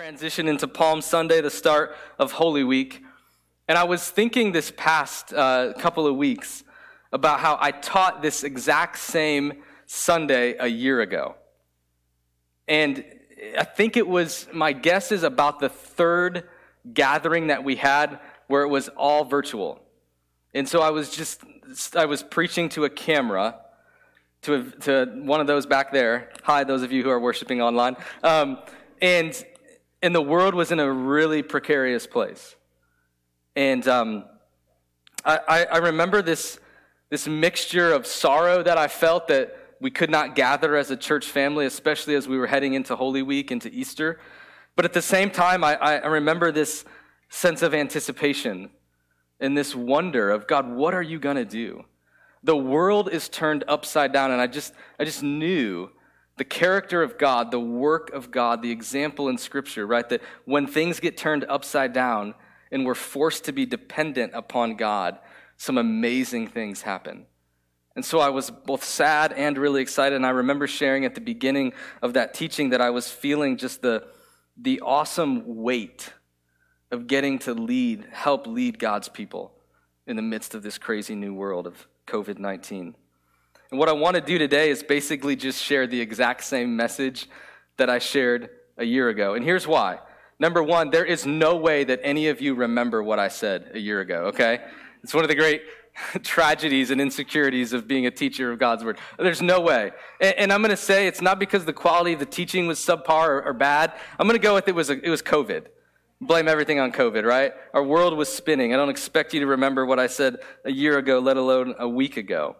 transition into Palm Sunday, the start of Holy Week. And I was thinking this past uh, couple of weeks about how I taught this exact same Sunday a year ago. And I think it was, my guess is about the third gathering that we had where it was all virtual. And so I was just, I was preaching to a camera, to, a, to one of those back there. Hi, those of you who are worshiping online. Um, and, and the world was in a really precarious place. And um, I, I remember this, this mixture of sorrow that I felt that we could not gather as a church family, especially as we were heading into Holy Week, into Easter. But at the same time, I, I remember this sense of anticipation and this wonder of God, what are you going to do? The world is turned upside down, and I just, I just knew the character of God, the work of God, the example in Scripture, right? That when things get turned upside down and we're forced to be dependent upon God, some amazing things happen. And so I was both sad and really excited. And I remember sharing at the beginning of that teaching that I was feeling just the, the awesome weight of getting to lead, help lead God's people in the midst of this crazy new world of COVID 19. And what I want to do today is basically just share the exact same message that I shared a year ago. And here's why. Number one, there is no way that any of you remember what I said a year ago, okay? It's one of the great tragedies and insecurities of being a teacher of God's word. There's no way. And, and I'm going to say it's not because the quality of the teaching was subpar or, or bad. I'm going to go with it was, a, it was COVID. Blame everything on COVID, right? Our world was spinning. I don't expect you to remember what I said a year ago, let alone a week ago.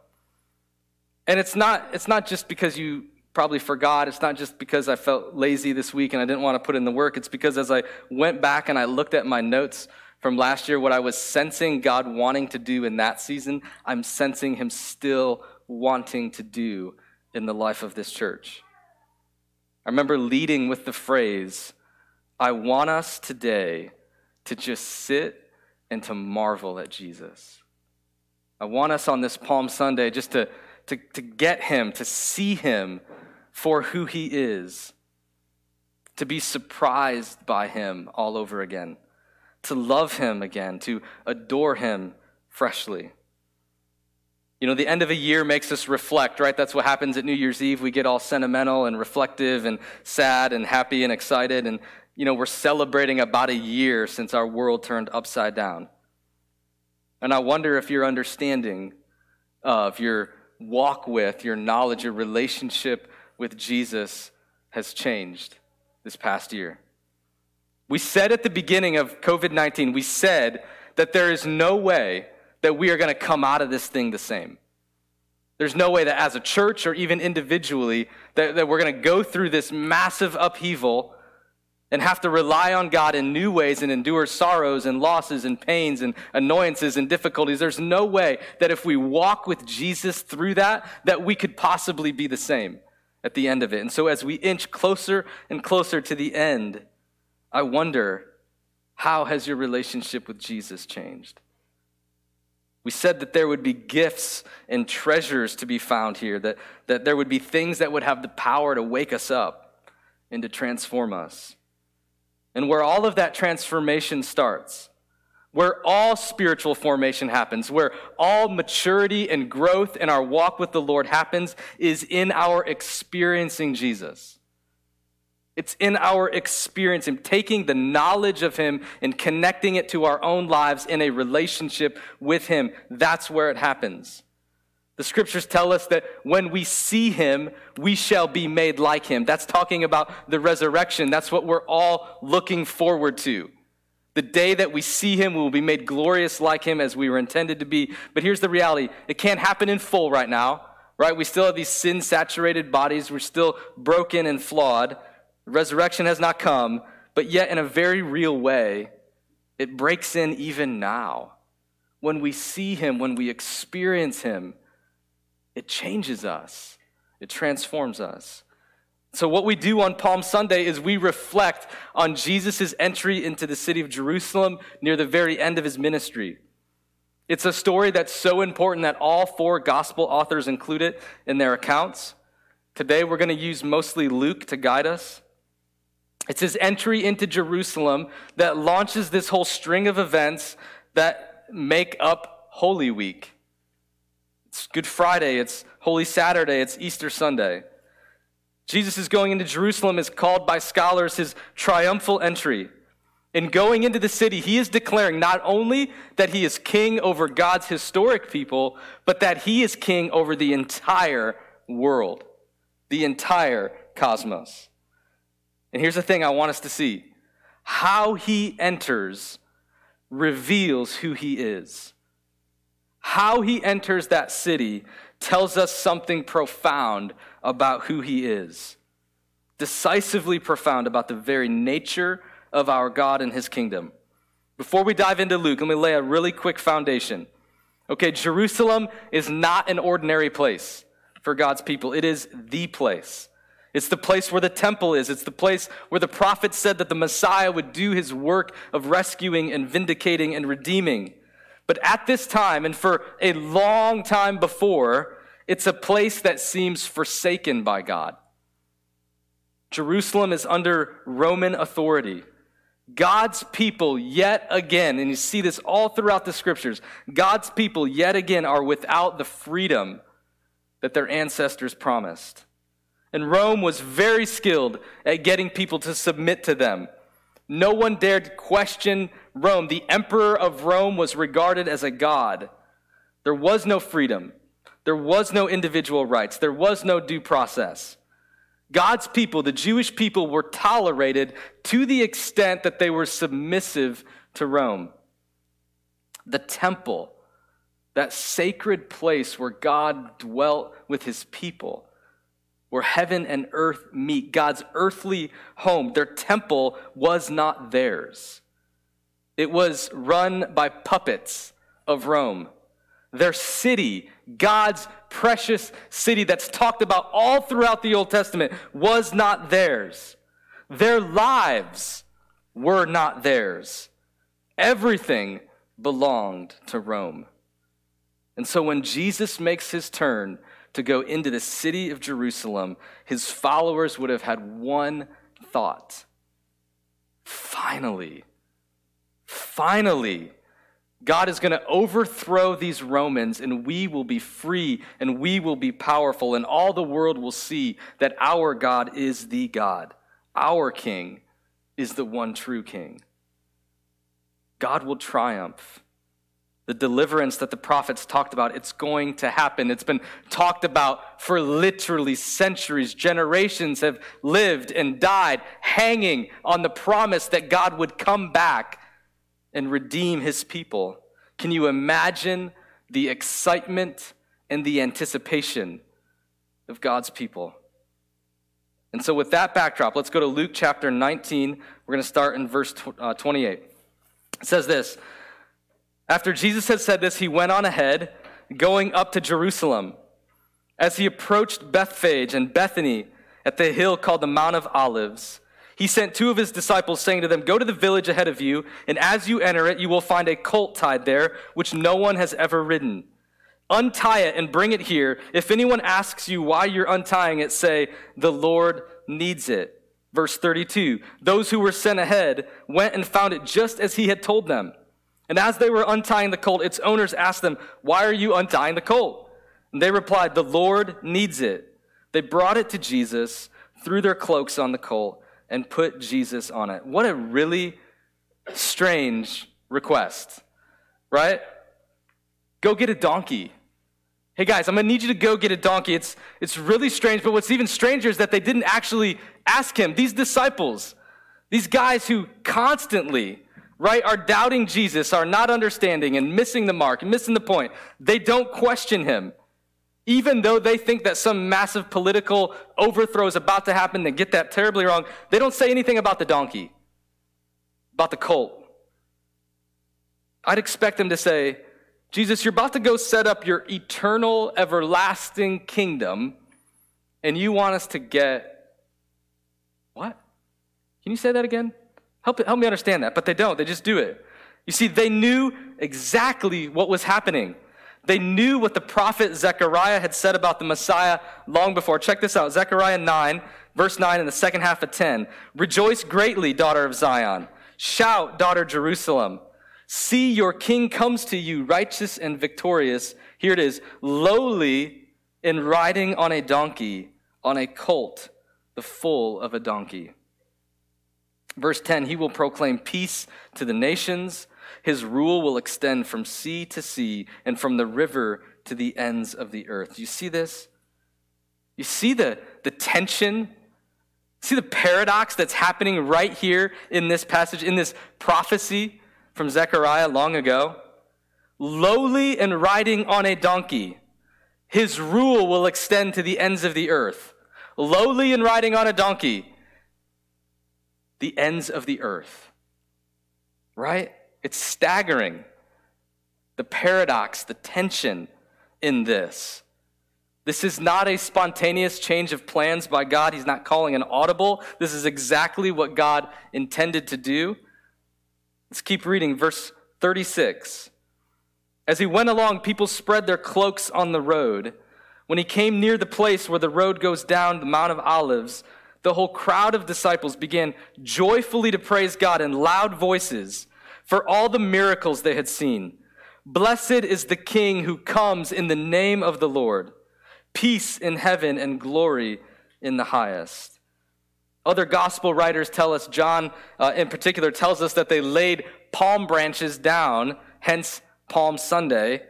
And it's not, it's not just because you probably forgot. It's not just because I felt lazy this week and I didn't want to put in the work. It's because as I went back and I looked at my notes from last year, what I was sensing God wanting to do in that season, I'm sensing Him still wanting to do in the life of this church. I remember leading with the phrase, I want us today to just sit and to marvel at Jesus. I want us on this Palm Sunday just to, to, to get Him, to see Him for who He is, to be surprised by Him all over again to love him again, to adore him freshly. You know, the end of a year makes us reflect, right? That's what happens at New Year's Eve. We get all sentimental and reflective and sad and happy and excited. And, you know, we're celebrating about a year since our world turned upside down. And I wonder if your understanding of your walk with, your knowledge, your relationship with Jesus has changed this past year. We said at the beginning of COVID 19, we said that there is no way that we are going to come out of this thing the same. There's no way that as a church or even individually that, that we're going to go through this massive upheaval and have to rely on God in new ways and endure sorrows and losses and pains and annoyances and difficulties. There's no way that if we walk with Jesus through that, that we could possibly be the same at the end of it. And so as we inch closer and closer to the end, I wonder, how has your relationship with Jesus changed? We said that there would be gifts and treasures to be found here, that, that there would be things that would have the power to wake us up and to transform us. And where all of that transformation starts, where all spiritual formation happens, where all maturity and growth in our walk with the Lord happens, is in our experiencing Jesus. It's in our experience, in taking the knowledge of Him and connecting it to our own lives in a relationship with Him. That's where it happens. The scriptures tell us that when we see Him, we shall be made like Him. That's talking about the resurrection. That's what we're all looking forward to. The day that we see Him, we will be made glorious like Him as we were intended to be. But here's the reality it can't happen in full right now, right? We still have these sin saturated bodies, we're still broken and flawed. Resurrection has not come, but yet in a very real way, it breaks in even now. When we see Him, when we experience Him, it changes us, it transforms us. So, what we do on Palm Sunday is we reflect on Jesus' entry into the city of Jerusalem near the very end of his ministry. It's a story that's so important that all four gospel authors include it in their accounts. Today, we're going to use mostly Luke to guide us. It's his entry into Jerusalem that launches this whole string of events that make up Holy Week. It's Good Friday, it's Holy Saturday, it's Easter Sunday. Jesus is going into Jerusalem is called by scholars his triumphal entry. In going into the city, he is declaring not only that he is king over God's historic people, but that he is king over the entire world, the entire cosmos. And here's the thing I want us to see how he enters reveals who he is. How he enters that city tells us something profound about who he is, decisively profound about the very nature of our God and his kingdom. Before we dive into Luke, let me lay a really quick foundation. Okay, Jerusalem is not an ordinary place for God's people, it is the place. It's the place where the temple is. It's the place where the prophet said that the Messiah would do his work of rescuing and vindicating and redeeming. But at this time, and for a long time before, it's a place that seems forsaken by God. Jerusalem is under Roman authority. God's people, yet again, and you see this all throughout the scriptures, God's people, yet again, are without the freedom that their ancestors promised. And Rome was very skilled at getting people to submit to them. No one dared question Rome. The emperor of Rome was regarded as a god. There was no freedom. There was no individual rights. There was no due process. God's people, the Jewish people, were tolerated to the extent that they were submissive to Rome. The temple, that sacred place where God dwelt with his people, where heaven and earth meet, God's earthly home, their temple was not theirs. It was run by puppets of Rome. Their city, God's precious city that's talked about all throughout the Old Testament, was not theirs. Their lives were not theirs. Everything belonged to Rome. And so when Jesus makes his turn to go into the city of Jerusalem, his followers would have had one thought finally, finally, God is going to overthrow these Romans and we will be free and we will be powerful and all the world will see that our God is the God. Our King is the one true King. God will triumph the deliverance that the prophets talked about, it's going to happen. It's been talked about for literally centuries. Generations have lived and died hanging on the promise that God would come back and redeem his people. Can you imagine the excitement and the anticipation of God's people? And so, with that backdrop, let's go to Luke chapter 19. We're going to start in verse uh, 28. It says this. After Jesus had said this, he went on ahead, going up to Jerusalem. As he approached Bethphage and Bethany at the hill called the Mount of Olives, he sent two of his disciples, saying to them, Go to the village ahead of you, and as you enter it, you will find a colt tied there, which no one has ever ridden. Untie it and bring it here. If anyone asks you why you're untying it, say, The Lord needs it. Verse 32 Those who were sent ahead went and found it just as he had told them. And as they were untying the colt, its owners asked them, Why are you untying the colt? And they replied, The Lord needs it. They brought it to Jesus, threw their cloaks on the colt, and put Jesus on it. What a really strange request, right? Go get a donkey. Hey guys, I'm gonna need you to go get a donkey. It's, it's really strange, but what's even stranger is that they didn't actually ask him. These disciples, these guys who constantly right, are doubting Jesus, are not understanding and missing the mark, and missing the point. They don't question him. Even though they think that some massive political overthrow is about to happen, they get that terribly wrong. They don't say anything about the donkey, about the colt. I'd expect them to say, Jesus, you're about to go set up your eternal, everlasting kingdom, and you want us to get what? Can you say that again? Help, help me understand that. But they don't, they just do it. You see, they knew exactly what was happening. They knew what the prophet Zechariah had said about the Messiah long before. Check this out Zechariah 9, verse 9 and the second half of 10. Rejoice greatly, daughter of Zion. Shout, daughter Jerusalem. See, your king comes to you, righteous and victorious. Here it is, lowly and riding on a donkey, on a colt, the foal of a donkey. Verse 10 He will proclaim peace to the nations. His rule will extend from sea to sea and from the river to the ends of the earth. You see this? You see the, the tension? See the paradox that's happening right here in this passage, in this prophecy from Zechariah long ago? Lowly and riding on a donkey, his rule will extend to the ends of the earth. Lowly and riding on a donkey, the ends of the earth. Right? It's staggering. The paradox, the tension in this. This is not a spontaneous change of plans by God. He's not calling an audible. This is exactly what God intended to do. Let's keep reading verse 36. As he went along, people spread their cloaks on the road. When he came near the place where the road goes down the Mount of Olives, the whole crowd of disciples began joyfully to praise God in loud voices for all the miracles they had seen. Blessed is the King who comes in the name of the Lord. Peace in heaven and glory in the highest. Other gospel writers tell us, John uh, in particular tells us that they laid palm branches down, hence Palm Sunday.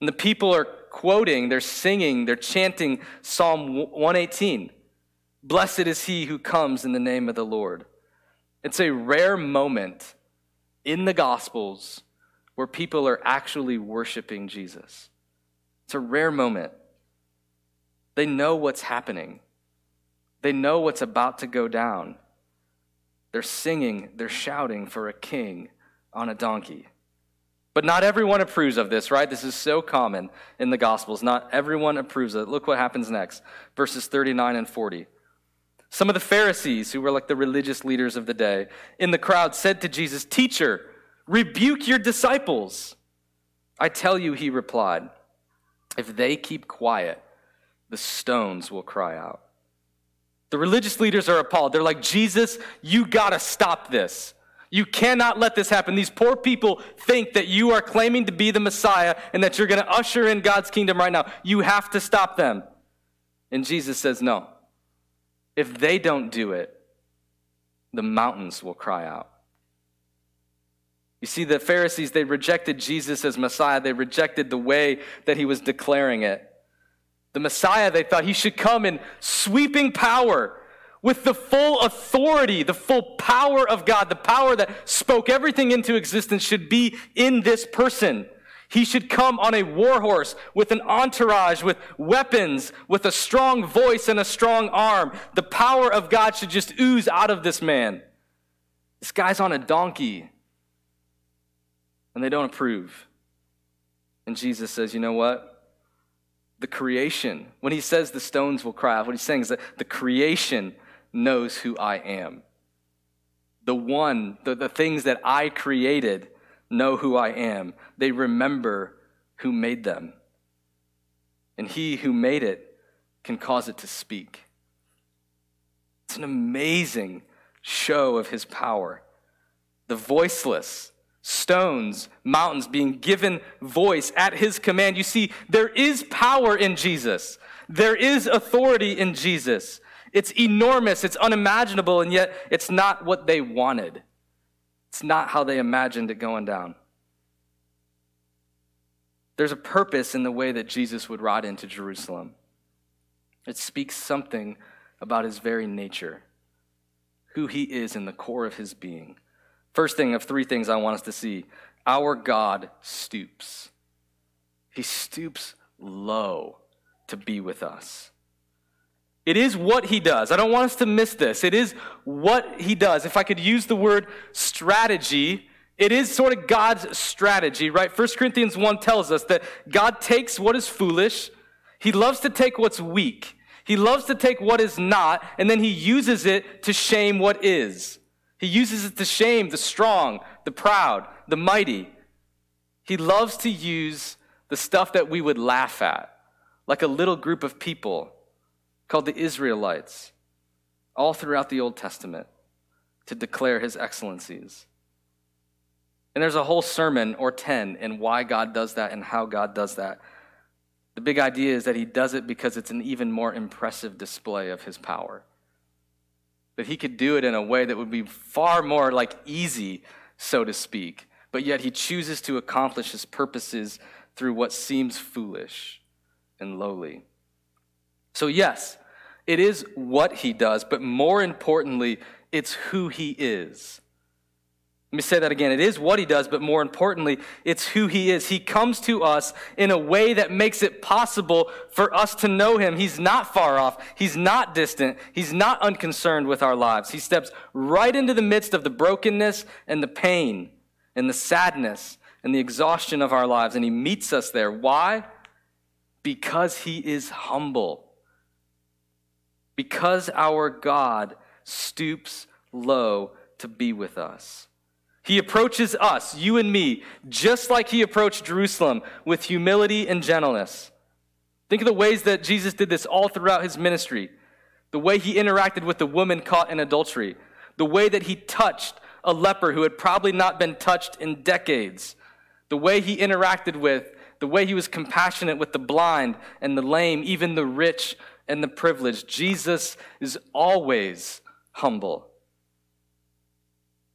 And the people are quoting, they're singing, they're chanting Psalm 118. Blessed is he who comes in the name of the Lord. It's a rare moment in the Gospels where people are actually worshiping Jesus. It's a rare moment. They know what's happening, they know what's about to go down. They're singing, they're shouting for a king on a donkey. But not everyone approves of this, right? This is so common in the Gospels. Not everyone approves of it. Look what happens next verses 39 and 40. Some of the Pharisees, who were like the religious leaders of the day, in the crowd said to Jesus, Teacher, rebuke your disciples. I tell you, he replied, if they keep quiet, the stones will cry out. The religious leaders are appalled. They're like, Jesus, you got to stop this. You cannot let this happen. These poor people think that you are claiming to be the Messiah and that you're to usher in God's kingdom right now. You have to stop them. And Jesus says, No. If they don't do it, the mountains will cry out. You see, the Pharisees, they rejected Jesus as Messiah. They rejected the way that he was declaring it. The Messiah, they thought he should come in sweeping power with the full authority, the full power of God, the power that spoke everything into existence should be in this person. He should come on a war horse with an entourage, with weapons, with a strong voice and a strong arm. The power of God should just ooze out of this man. This guy's on a donkey, and they don't approve. And Jesus says, You know what? The creation, when he says the stones will cry out, what he's saying is that the creation knows who I am. The one, the, the things that I created know who I am. They remember who made them. And he who made it can cause it to speak. It's an amazing show of his power. The voiceless, stones, mountains being given voice at his command. You see, there is power in Jesus, there is authority in Jesus. It's enormous, it's unimaginable, and yet it's not what they wanted. It's not how they imagined it going down. There's a purpose in the way that Jesus would ride into Jerusalem. It speaks something about his very nature, who he is in the core of his being. First thing of three things I want us to see our God stoops. He stoops low to be with us. It is what he does. I don't want us to miss this. It is what he does. If I could use the word strategy, it is sort of God's strategy, right? 1 Corinthians 1 tells us that God takes what is foolish, he loves to take what's weak, he loves to take what is not, and then he uses it to shame what is. He uses it to shame the strong, the proud, the mighty. He loves to use the stuff that we would laugh at, like a little group of people called the Israelites. all throughout the Old Testament to declare his excellencies. And there's a whole sermon or 10 in why God does that and how God does that. The big idea is that he does it because it's an even more impressive display of his power. That he could do it in a way that would be far more like easy, so to speak, but yet he chooses to accomplish his purposes through what seems foolish and lowly. So, yes, it is what he does, but more importantly, it's who he is. Let me say that again. It is what he does, but more importantly, it's who he is. He comes to us in a way that makes it possible for us to know him. He's not far off. He's not distant. He's not unconcerned with our lives. He steps right into the midst of the brokenness and the pain and the sadness and the exhaustion of our lives, and he meets us there. Why? Because he is humble. Because our God stoops low to be with us. He approaches us, you and me, just like he approached Jerusalem with humility and gentleness. Think of the ways that Jesus did this all throughout his ministry. The way he interacted with the woman caught in adultery, the way that he touched a leper who had probably not been touched in decades, the way he interacted with, the way he was compassionate with the blind and the lame, even the rich and the privileged. Jesus is always humble.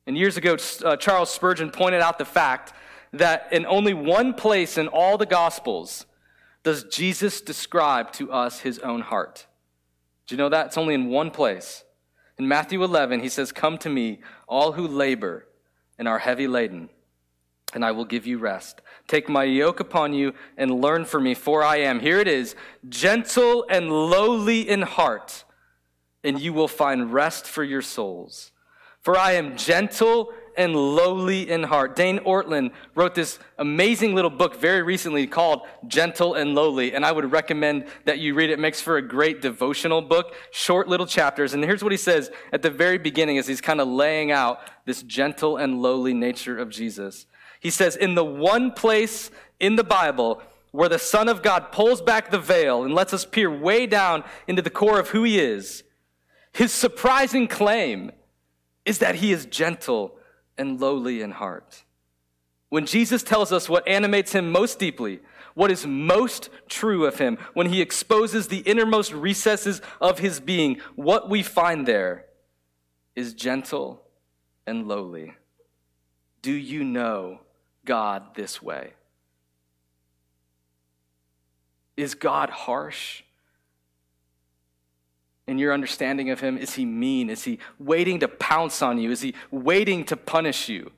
And years ago, uh, Charles Spurgeon pointed out the fact that in only one place in all the Gospels does Jesus describe to us his own heart. Do you know that? It's only in one place. In Matthew 11, he says, Come to me, all who labor and are heavy laden, and I will give you rest. Take my yoke upon you and learn from me, for I am, here it is, gentle and lowly in heart, and you will find rest for your souls. For I am gentle and lowly in heart. Dane Ortlund wrote this amazing little book very recently called Gentle and Lowly, and I would recommend that you read it. It makes for a great devotional book, short little chapters. And here's what he says at the very beginning as he's kind of laying out this gentle and lowly nature of Jesus. He says, In the one place in the Bible where the Son of God pulls back the veil and lets us peer way down into the core of who he is, his surprising claim is that he is gentle and lowly in heart. When Jesus tells us what animates him most deeply, what is most true of him, when he exposes the innermost recesses of his being, what we find there is gentle and lowly. Do you know God this way? Is God harsh? in your understanding of him? Is he mean? Is he waiting to pounce on you? Is he waiting to punish you?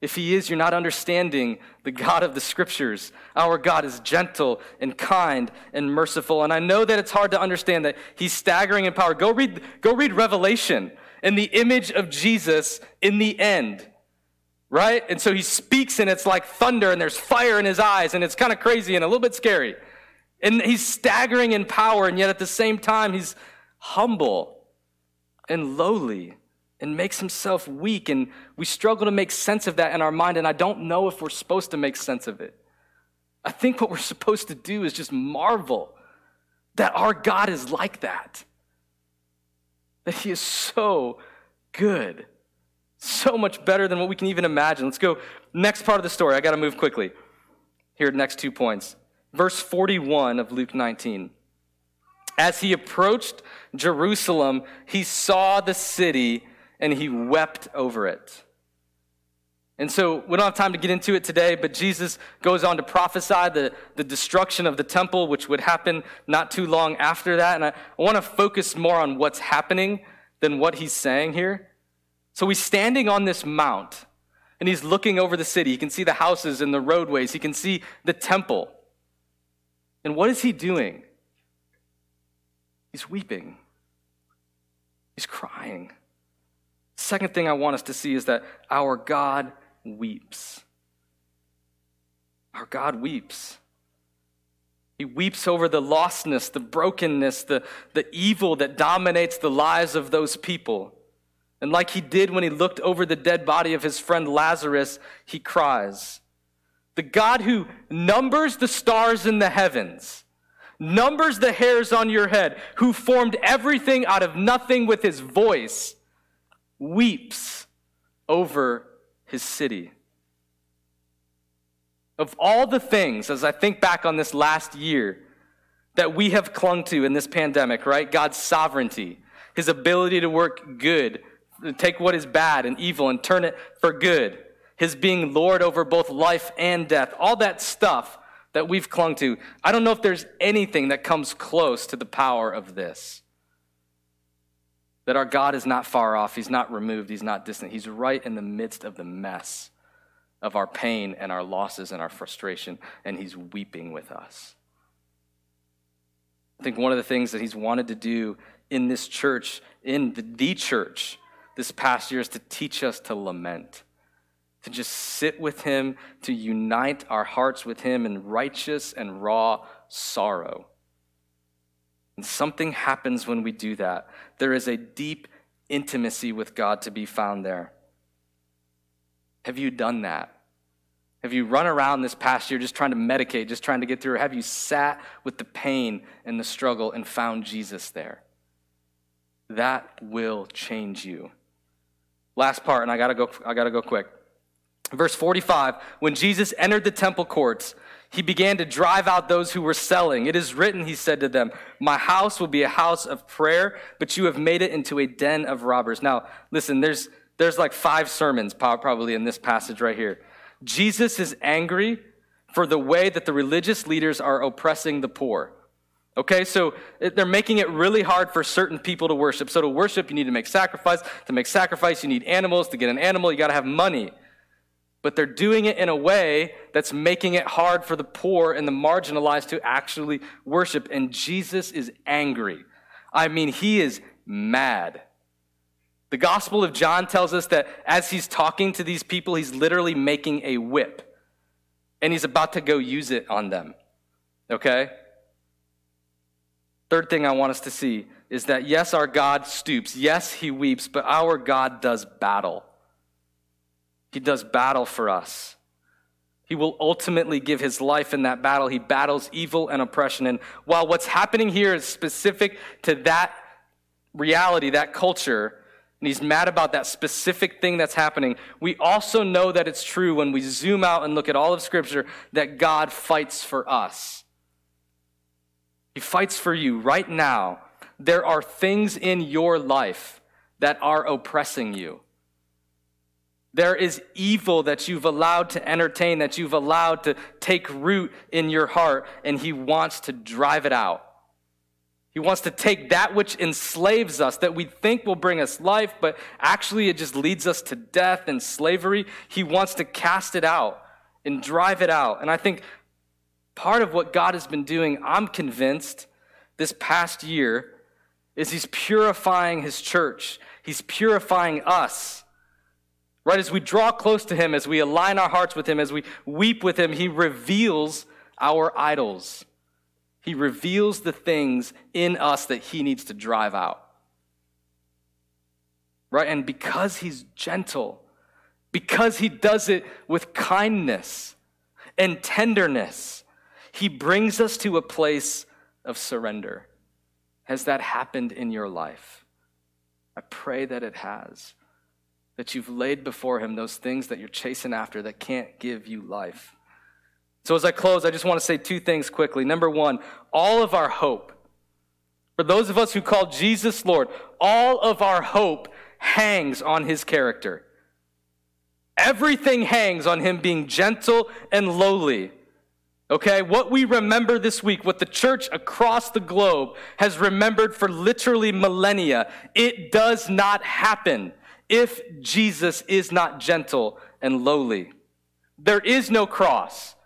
If he is, you're not understanding the God of the scriptures. Our God is gentle and kind and merciful. And I know that it's hard to understand that he's staggering in power. Go read, go read Revelation and the image of Jesus in the end. Right? And so he speaks and it's like thunder and there's fire in his eyes and it's kind of crazy and a little bit scary. And he's staggering in power and yet at the same time he's humble and lowly and makes himself weak. And we struggle to make sense of that in our mind. And I don't know if we're supposed to make sense of it. I think what we're supposed to do is just marvel that our God is like that, that he is so good, so much better than what we can even imagine. Let's go next part of the story. I got to move quickly. Here, next two points. Verse 41 of Luke 19. As he approached Jerusalem, he saw the city and he wept over it. And so we don't have time to get into it today, but Jesus goes on to prophesy the, the destruction of the temple, which would happen not too long after that. And I, I want to focus more on what's happening than what he's saying here. So he's standing on this mount and he's looking over the city. He can see the houses and the roadways, he can see the temple. And what is he doing? He's weeping. He's crying. Second thing I want us to see is that our God weeps. Our God weeps. He weeps over the lostness, the brokenness, the, the evil that dominates the lives of those people. And like he did when he looked over the dead body of his friend Lazarus, he cries. The God who numbers the stars in the heavens numbers the hairs on your head, who formed everything out of nothing with his voice, weeps over his city. Of all the things, as I think back on this last year, that we have clung to in this pandemic, right? God's sovereignty, his ability to work good, take what is bad and evil and turn it for good, his being Lord over both life and death, all that stuff that we've clung to. I don't know if there's anything that comes close to the power of this. That our God is not far off, He's not removed, He's not distant. He's right in the midst of the mess of our pain and our losses and our frustration, and He's weeping with us. I think one of the things that He's wanted to do in this church, in the, the church, this past year is to teach us to lament to just sit with Him, to unite our hearts with Him in righteous and raw sorrow. And something happens when we do that. There is a deep intimacy with God to be found there. Have you done that? Have you run around this past year just trying to medicate, just trying to get through? Have you sat with the pain and the struggle and found Jesus there? That will change you. Last part, and I gotta go, I gotta go quick. Verse 45 When Jesus entered the temple courts, he began to drive out those who were selling. It is written, he said to them, My house will be a house of prayer, but you have made it into a den of robbers. Now, listen, there's, there's like five sermons probably in this passage right here. Jesus is angry for the way that the religious leaders are oppressing the poor. Okay, so they're making it really hard for certain people to worship. So to worship, you need to make sacrifice. To make sacrifice, you need animals. To get an animal, you got to have money but they're doing it in a way that's making it hard for the poor and the marginalized to actually worship. And Jesus is angry. I mean, he is mad. The Gospel of John tells us that as he's talking to these people, he's literally making a whip and he's about to go use it on them. Okay? Third thing I want us to see is that yes, our God stoops. Yes, he weeps, but our God does battle. He does battle for us. He will ultimately give his life in that battle. He battles evil and oppression. And while what's happening here is specific to that reality, that culture, and he's mad about that specific thing that's happening, we also know that it's true when we zoom out and look at all of Scripture that God fights for us. He fights for you right now. There are things in your life that are oppressing you. There is evil that you've allowed to entertain, that you've allowed to take root in your heart, and He wants to drive it out. He wants to take that which enslaves us, that we think will bring us life, but actually it just leads us to death and slavery. He wants to cast it out and drive it out. And I think part of what God has been doing, I'm convinced, this past year, is He's purifying His church, He's purifying us. Right? As we draw close to Him, as we align our hearts with Him, as we weep with Him, He reveals our idols. He reveals the things in us that He needs to drive out. Right? And because He's gentle, because He does it with kindness and tenderness, He brings us to a place of surrender. Has that happened in your life? I pray that it has that you've laid before him those things that you're chasing after that can't give you life. So, as I close, I just want to say two things quickly. Number one, all of our hope, for those of us who call Jesus Lord, all of our hope hangs on his character. Everything hangs on him being gentle and lowly. Okay, what we remember this week, what the church across the globe has remembered for literally millennia, it does not happen if Jesus is not gentle and lowly. There is no cross.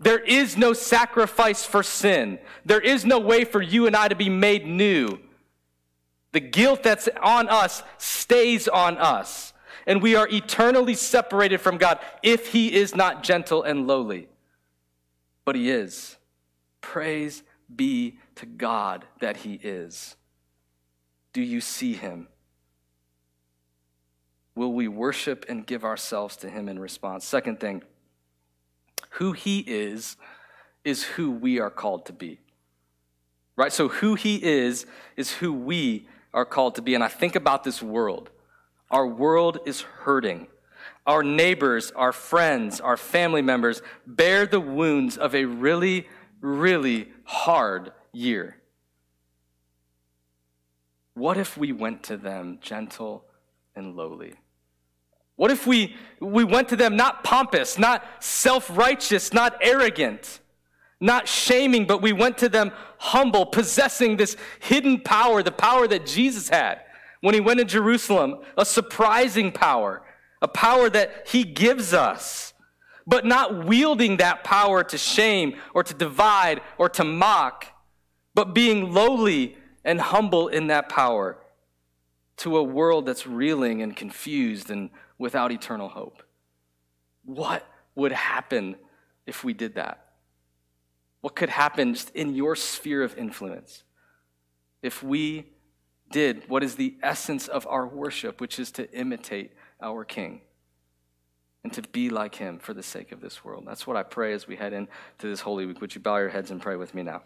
There is no sacrifice for sin. There is no way for you and I to be made new. The guilt that's on us stays on us. And we are eternally separated from God if He is not gentle and lowly. But He is. Praise be to God that He is. Do you see Him? will we worship and give ourselves to Him in response? Second thing, who He is, is who we are called to be. right? So who he is, is who we are called to be. And I think about this world. Our world is hurting. Our neighbors, our friends, our family members bear the wounds of a really, really hard year. What if we went to them gentle and lowly? What if we, we went to them not pompous, not self righteous, not arrogant, not shaming, but we went to them humble, possessing this hidden power, the power that Jesus had when he went to Jerusalem, a surprising power, a power that he gives us, but not wielding that power to shame or to divide or to mock, but being lowly and humble in that power to a world that's reeling and confused and without eternal hope. What would happen if we did that? What could happen just in your sphere of influence if we did what is the essence of our worship, which is to imitate our King and to be like him for the sake of this world? That's what I pray as we head into this Holy Week. Would you bow your heads and pray with me now?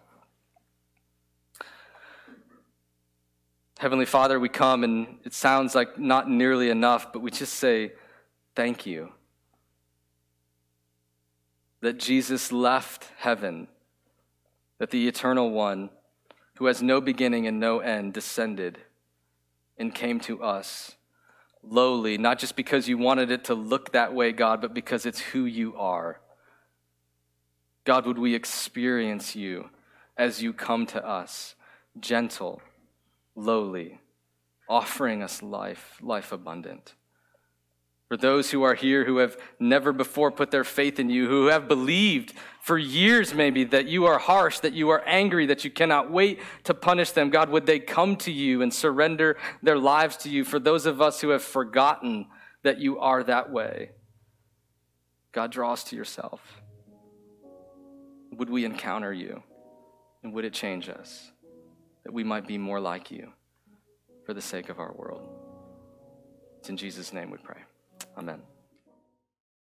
Heavenly Father, we come and it sounds like not nearly enough, but we just say, Thank you. That Jesus left heaven, that the eternal one, who has no beginning and no end, descended and came to us lowly, not just because you wanted it to look that way, God, but because it's who you are. God, would we experience you as you come to us, gentle lowly, offering us life, life abundant. For those who are here who have never before put their faith in you, who have believed for years maybe that you are harsh, that you are angry, that you cannot wait to punish them, God, would they come to you and surrender their lives to you? For those of us who have forgotten that you are that way, God, draw us to yourself. Would we encounter you? And would it change us? that we might be more like you for the sake of our world. It's in Jesus' name we pray. Amen.